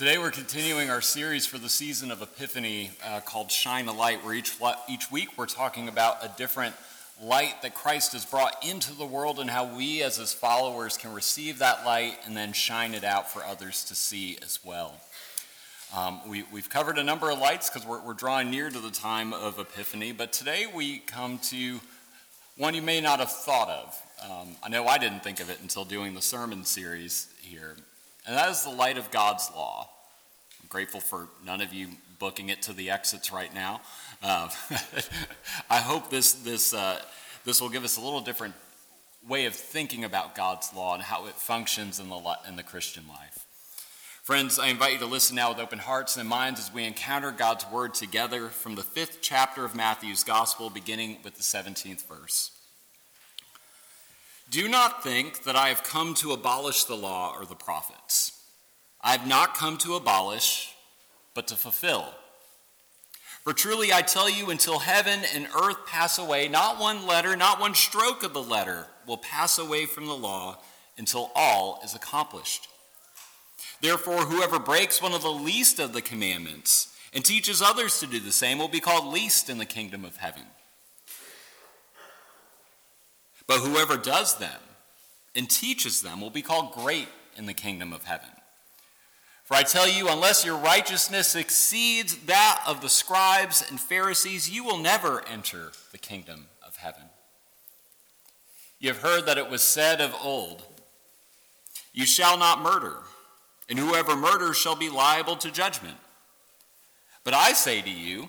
Today we're continuing our series for the season of Epiphany uh, called Shine a Light, where each, each week we're talking about a different light that Christ has brought into the world and how we as his followers can receive that light and then shine it out for others to see as well. Um, we, have covered a number of lights because we're, we're drawing near to the time of Epiphany, but today we come to one you may not have thought of. Um, I know I didn't think of it until doing the sermon series here and that is the light of God's law. I'm grateful for none of you booking it to the exits right now. Uh, I hope this, this, uh, this will give us a little different way of thinking about God's law and how it functions in the, in the Christian life. Friends, I invite you to listen now with open hearts and minds as we encounter God's word together from the fifth chapter of Matthew's Gospel, beginning with the 17th verse. Do not think that I have come to abolish the law or the prophets. I have not come to abolish, but to fulfill. For truly I tell you, until heaven and earth pass away, not one letter, not one stroke of the letter will pass away from the law until all is accomplished. Therefore, whoever breaks one of the least of the commandments and teaches others to do the same will be called least in the kingdom of heaven. But whoever does them and teaches them will be called great in the kingdom of heaven. For I tell you, unless your righteousness exceeds that of the scribes and Pharisees, you will never enter the kingdom of heaven. You have heard that it was said of old, You shall not murder, and whoever murders shall be liable to judgment. But I say to you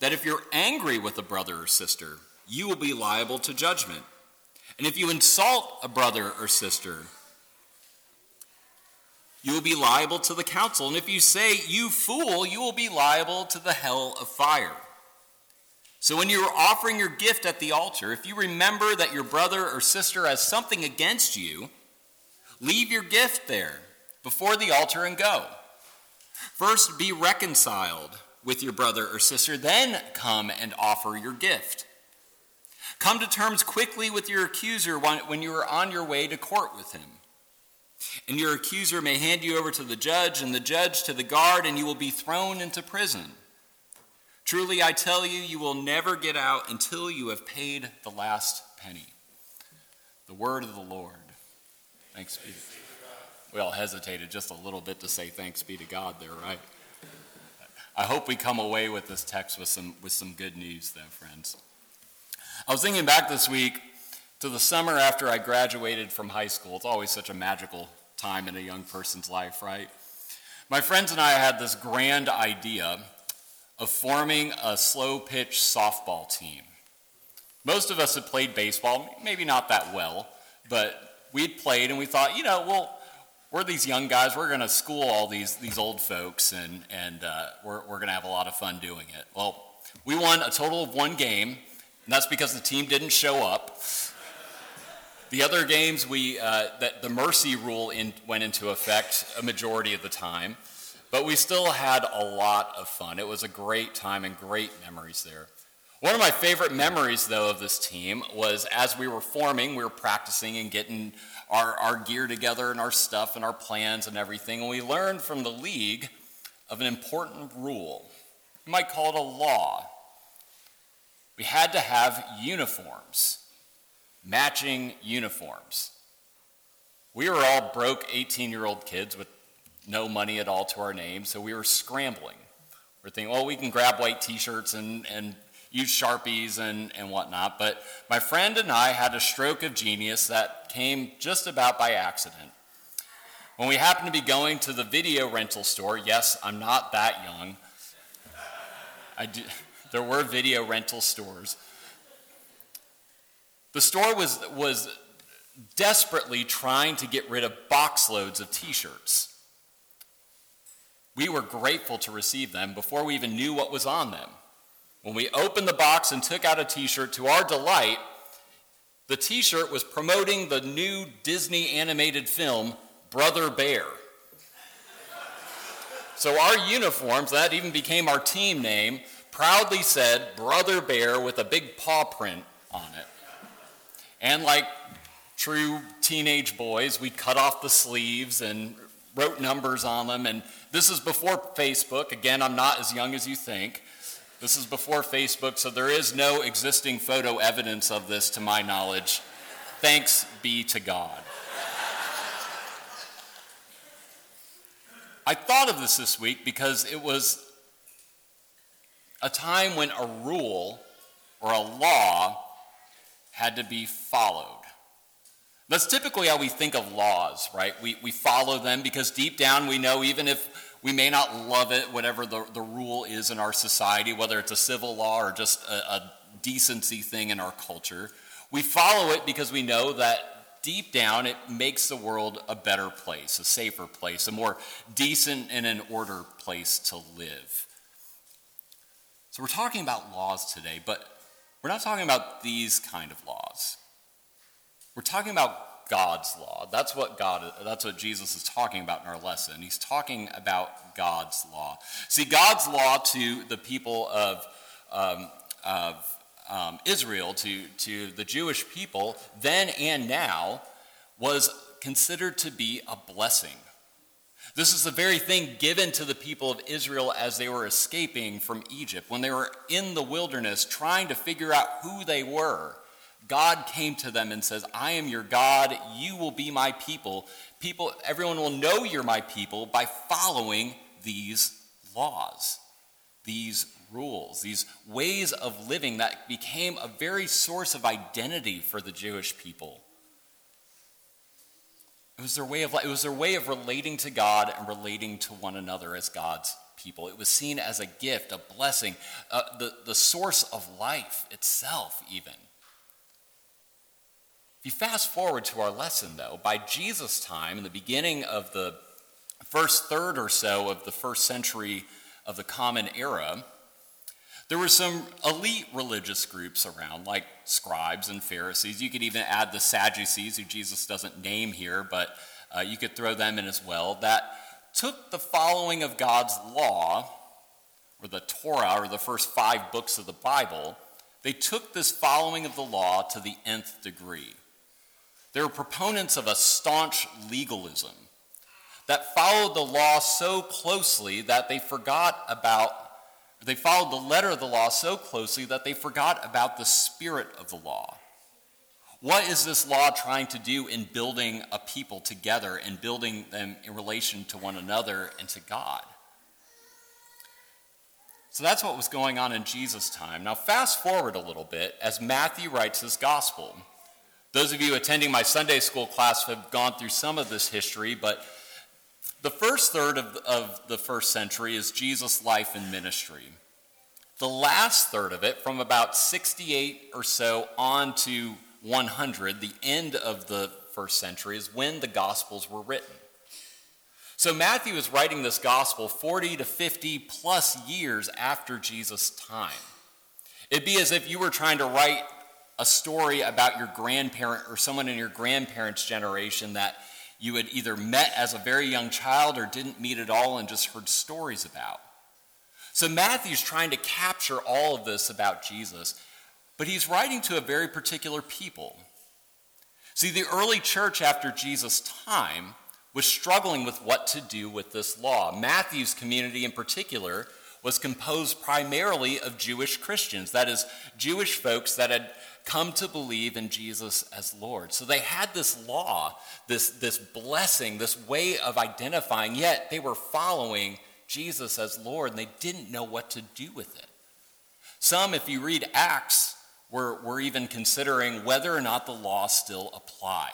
that if you're angry with a brother or sister, you will be liable to judgment. And if you insult a brother or sister, you will be liable to the council. And if you say, you fool, you will be liable to the hell of fire. So when you are offering your gift at the altar, if you remember that your brother or sister has something against you, leave your gift there before the altar and go. First, be reconciled with your brother or sister, then come and offer your gift. Come to terms quickly with your accuser when you are on your way to court with him. And your accuser may hand you over to the judge, and the judge to the guard, and you will be thrown into prison. Truly, I tell you, you will never get out until you have paid the last penny. The word of the Lord. Thanks be to God. We all hesitated just a little bit to say thanks be to God there, right? I hope we come away with this text with some, with some good news, though, friends. I was thinking back this week to the summer after I graduated from high school. It's always such a magical time in a young person's life, right? My friends and I had this grand idea of forming a slow pitch softball team. Most of us had played baseball, maybe not that well, but we'd played and we thought, you know, well, we're these young guys, we're going to school all these, these old folks and, and uh, we're, we're going to have a lot of fun doing it. Well, we won a total of one game and that's because the team didn't show up. The other games, we, uh, that the mercy rule in, went into effect a majority of the time, but we still had a lot of fun. It was a great time and great memories there. One of my favorite memories, though, of this team was as we were forming, we were practicing and getting our, our gear together and our stuff and our plans and everything, and we learned from the league of an important rule. You might call it a law we had to have uniforms, matching uniforms. We were all broke 18 year old kids with no money at all to our name, so we were scrambling. We're thinking, well, we can grab white t shirts and, and use Sharpies and, and whatnot. But my friend and I had a stroke of genius that came just about by accident. When we happened to be going to the video rental store, yes, I'm not that young. I do, there were video rental stores. The store was, was desperately trying to get rid of box loads of t shirts. We were grateful to receive them before we even knew what was on them. When we opened the box and took out a t shirt, to our delight, the t shirt was promoting the new Disney animated film, Brother Bear. So our uniforms, that even became our team name, proudly said Brother Bear with a big paw print on it. And like true teenage boys, we cut off the sleeves and wrote numbers on them. And this is before Facebook. Again, I'm not as young as you think. This is before Facebook, so there is no existing photo evidence of this to my knowledge. Thanks be to God. I thought of this this week because it was a time when a rule or a law had to be followed. That's typically how we think of laws, right? We, we follow them because deep down we know even if we may not love it, whatever the, the rule is in our society, whether it's a civil law or just a, a decency thing in our culture, we follow it because we know that deep down it makes the world a better place, a safer place, a more decent and an order place to live. So we're talking about laws today, but we're not talking about these kind of laws. We're talking about God's law. That's what God that's what Jesus is talking about in our lesson. He's talking about God's law. See, God's law to the people of, um, of um, Israel, to, to the Jewish people, then and now, was considered to be a blessing. This is the very thing given to the people of Israel as they were escaping from Egypt. When they were in the wilderness trying to figure out who they were, God came to them and says, I am your God, you will be my people. People, everyone will know you're my people by following these laws, these rules, these ways of living that became a very source of identity for the Jewish people. It was their way of life. it was their way of relating to God and relating to one another as God's people. It was seen as a gift, a blessing, uh, the, the source of life itself, even. If you fast forward to our lesson, though, by Jesus' time, in the beginning of the first third or so of the first century of the Common Era, there were some elite religious groups around, like scribes and Pharisees. You could even add the Sadducees, who Jesus doesn't name here, but uh, you could throw them in as well, that took the following of God's law, or the Torah, or the first five books of the Bible, they took this following of the law to the nth degree. They were proponents of a staunch legalism that followed the law so closely that they forgot about, they followed the letter of the law so closely that they forgot about the spirit of the law. What is this law trying to do in building a people together and building them in relation to one another and to God? So that's what was going on in Jesus' time. Now, fast forward a little bit as Matthew writes his gospel. Those of you attending my Sunday school class have gone through some of this history, but the first third of, of the first century is Jesus' life and ministry. The last third of it, from about 68 or so on to 100, the end of the first century, is when the Gospels were written. So Matthew is writing this Gospel 40 to 50 plus years after Jesus' time. It'd be as if you were trying to write a story about your grandparent or someone in your grandparents' generation that you had either met as a very young child or didn't meet at all and just heard stories about. So Matthew's trying to capture all of this about Jesus, but he's writing to a very particular people. See, the early church after Jesus' time was struggling with what to do with this law. Matthew's community in particular was composed primarily of Jewish Christians, that is, Jewish folks that had come to believe in Jesus as Lord. So they had this law, this, this blessing, this way of identifying, yet they were following Jesus as Lord and they didn't know what to do with it. Some, if you read Acts, were, were even considering whether or not the law still applied.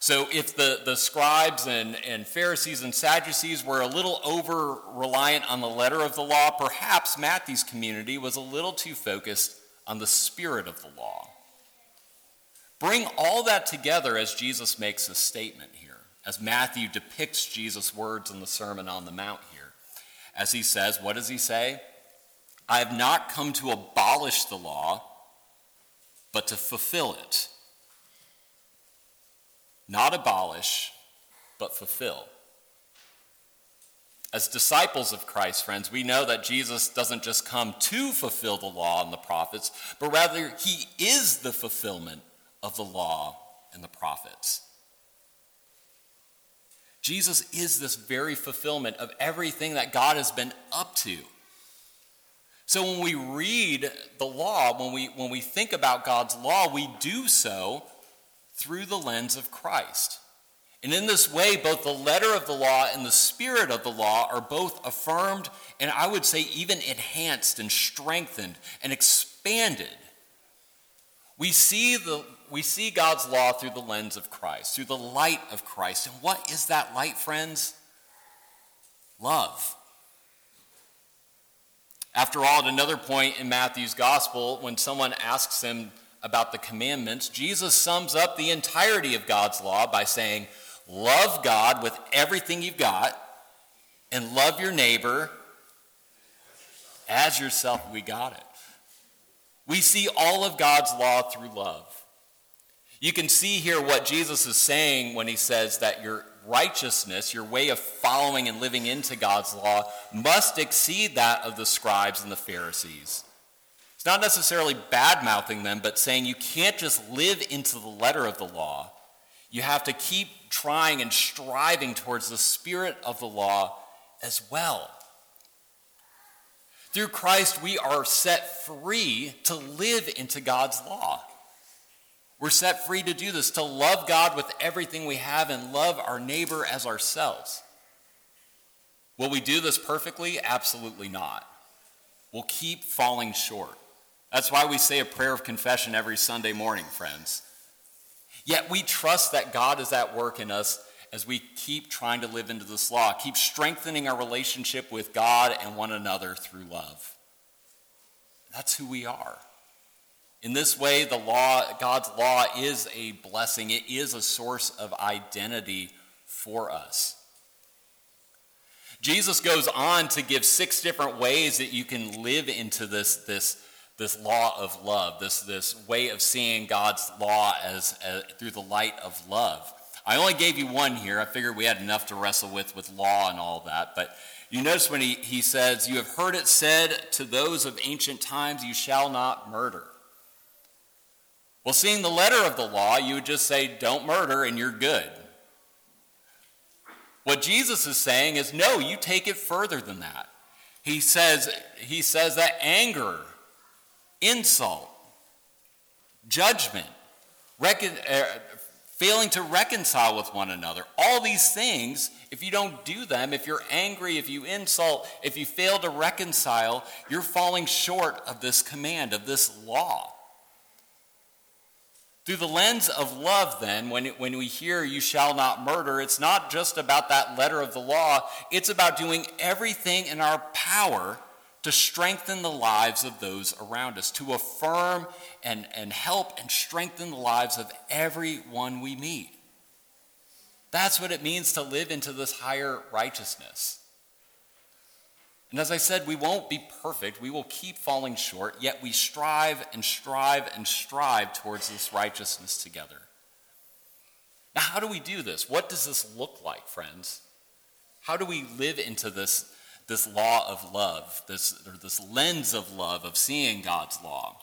So if the, the scribes and, and Pharisees and Sadducees were a little over reliant on the letter of the law, perhaps Matthew's community was a little too focused on the spirit of the law. Bring all that together as Jesus makes a statement here, as Matthew depicts Jesus' words in the Sermon on the Mount here. As he says, what does he say? I have not come to abolish the law, but to fulfill it. Not abolish, but fulfill. As disciples of Christ, friends, we know that Jesus doesn't just come to fulfill the law and the prophets, but rather he is the fulfillment of the law and the prophets. Jesus is this very fulfillment of everything that God has been up to. So when we read the law, when we, when we think about God's law, we do so through the lens of Christ. And in this way, both the letter of the law and the spirit of the law are both affirmed and I would say even enhanced and strengthened and expanded. We see, the, we see God's law through the lens of Christ, through the light of Christ. And what is that light, friends? Love. After all, at another point in Matthew's gospel, when someone asks him about the commandments, Jesus sums up the entirety of God's law by saying, Love God with everything you've got, and love your neighbor as yourself. We got it. We see all of God's law through love. You can see here what Jesus is saying when he says that your righteousness, your way of following and living into God's law, must exceed that of the scribes and the Pharisees. It's not necessarily bad mouthing them, but saying you can't just live into the letter of the law. You have to keep trying and striving towards the spirit of the law as well. Through Christ, we are set free to live into God's law. We're set free to do this, to love God with everything we have and love our neighbor as ourselves. Will we do this perfectly? Absolutely not. We'll keep falling short. That's why we say a prayer of confession every Sunday morning, friends. Yet we trust that God is at work in us as we keep trying to live into this law, keep strengthening our relationship with God and one another through love. That's who we are. In this way, the law, God's law is a blessing. It is a source of identity for us. Jesus goes on to give six different ways that you can live into this, this, this law of love, this, this way of seeing God's law as, as through the light of love. I only gave you one here. I figured we had enough to wrestle with with law and all that. But you notice when he, he says, You have heard it said to those of ancient times, You shall not murder. Well, seeing the letter of the law, you would just say, don't murder and you're good. What Jesus is saying is, no, you take it further than that. He says, he says that anger, insult, judgment, recon, uh, failing to reconcile with one another, all these things, if you don't do them, if you're angry, if you insult, if you fail to reconcile, you're falling short of this command, of this law. Through the lens of love, then, when, when we hear you shall not murder, it's not just about that letter of the law, it's about doing everything in our power to strengthen the lives of those around us, to affirm and, and help and strengthen the lives of everyone we meet. That's what it means to live into this higher righteousness. And as I said, we won't be perfect. We will keep falling short, yet we strive and strive and strive towards this righteousness together. Now, how do we do this? What does this look like, friends? How do we live into this, this law of love, this, or this lens of love, of seeing God's law?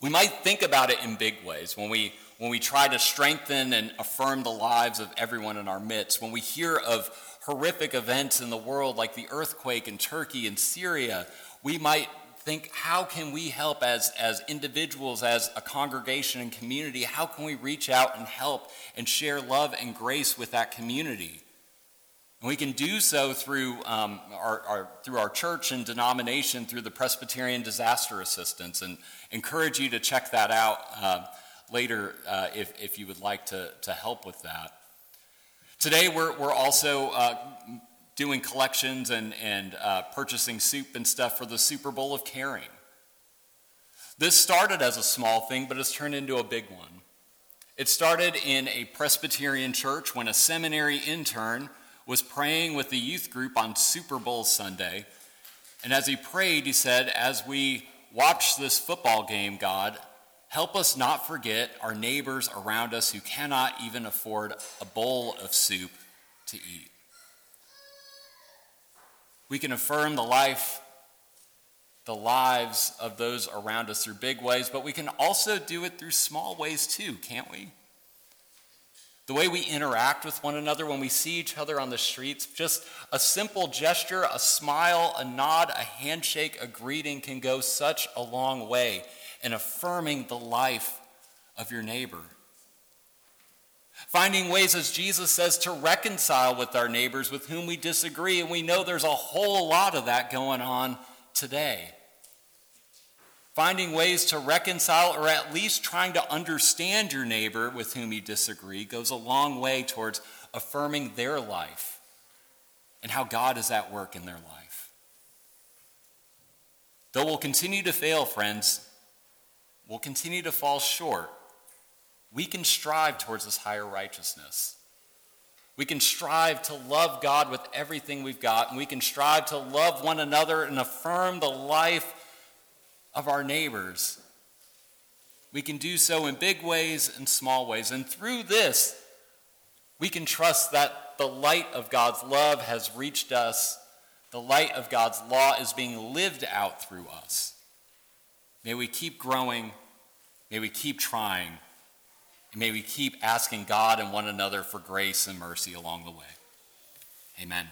We might think about it in big ways when we, when we try to strengthen and affirm the lives of everyone in our midst, when we hear of horrific events in the world like the earthquake in Turkey and Syria, we might think, how can we help as, as individuals, as a congregation and community? How can we reach out and help and share love and grace with that community? And we can do so through, um, our, our, through our church and denomination, through the Presbyterian Disaster Assistance, and encourage you to check that out uh, later uh, if, if you would like to, to help with that. Today, we're, we're also uh, doing collections and, and uh, purchasing soup and stuff for the Souper Bowl of Caring. This started as a small thing, but it's turned into a big one. It started in a Presbyterian church when a seminary intern was praying with the youth group on Super Bowl Sunday. And as he prayed, he said, As we watch this football game, God, Help us not forget our neighbors around us who cannot even afford a bowl of soup to eat. We can affirm the life, the lives of those around us through big ways, but we can also do it through small ways too, can't we? The way we interact with one another when we see each other on the streets, just a simple gesture, a smile, a nod, a handshake, a greeting can go such a long way in affirming the life of your neighbor. Finding ways, as Jesus says, to reconcile with our neighbors with whom we disagree, and we know there's a whole lot of that going on today. Finding ways to reconcile or at least trying to understand your neighbor with whom you disagree goes a long way towards affirming their life and how God is at work in their life. Though we'll continue to fail, friends, we'll continue to fall short, we can strive towards this higher righteousness. We can strive to love God with everything we've got, and we can strive to love one another and affirm the life of our neighbors. We can do so in big ways and small ways. And through this, we can trust that the light of God's love has reached us. The light of God's law is being lived out through us. May we keep growing. May we keep trying. And may we keep asking God and one another for grace and mercy along the way. Amen.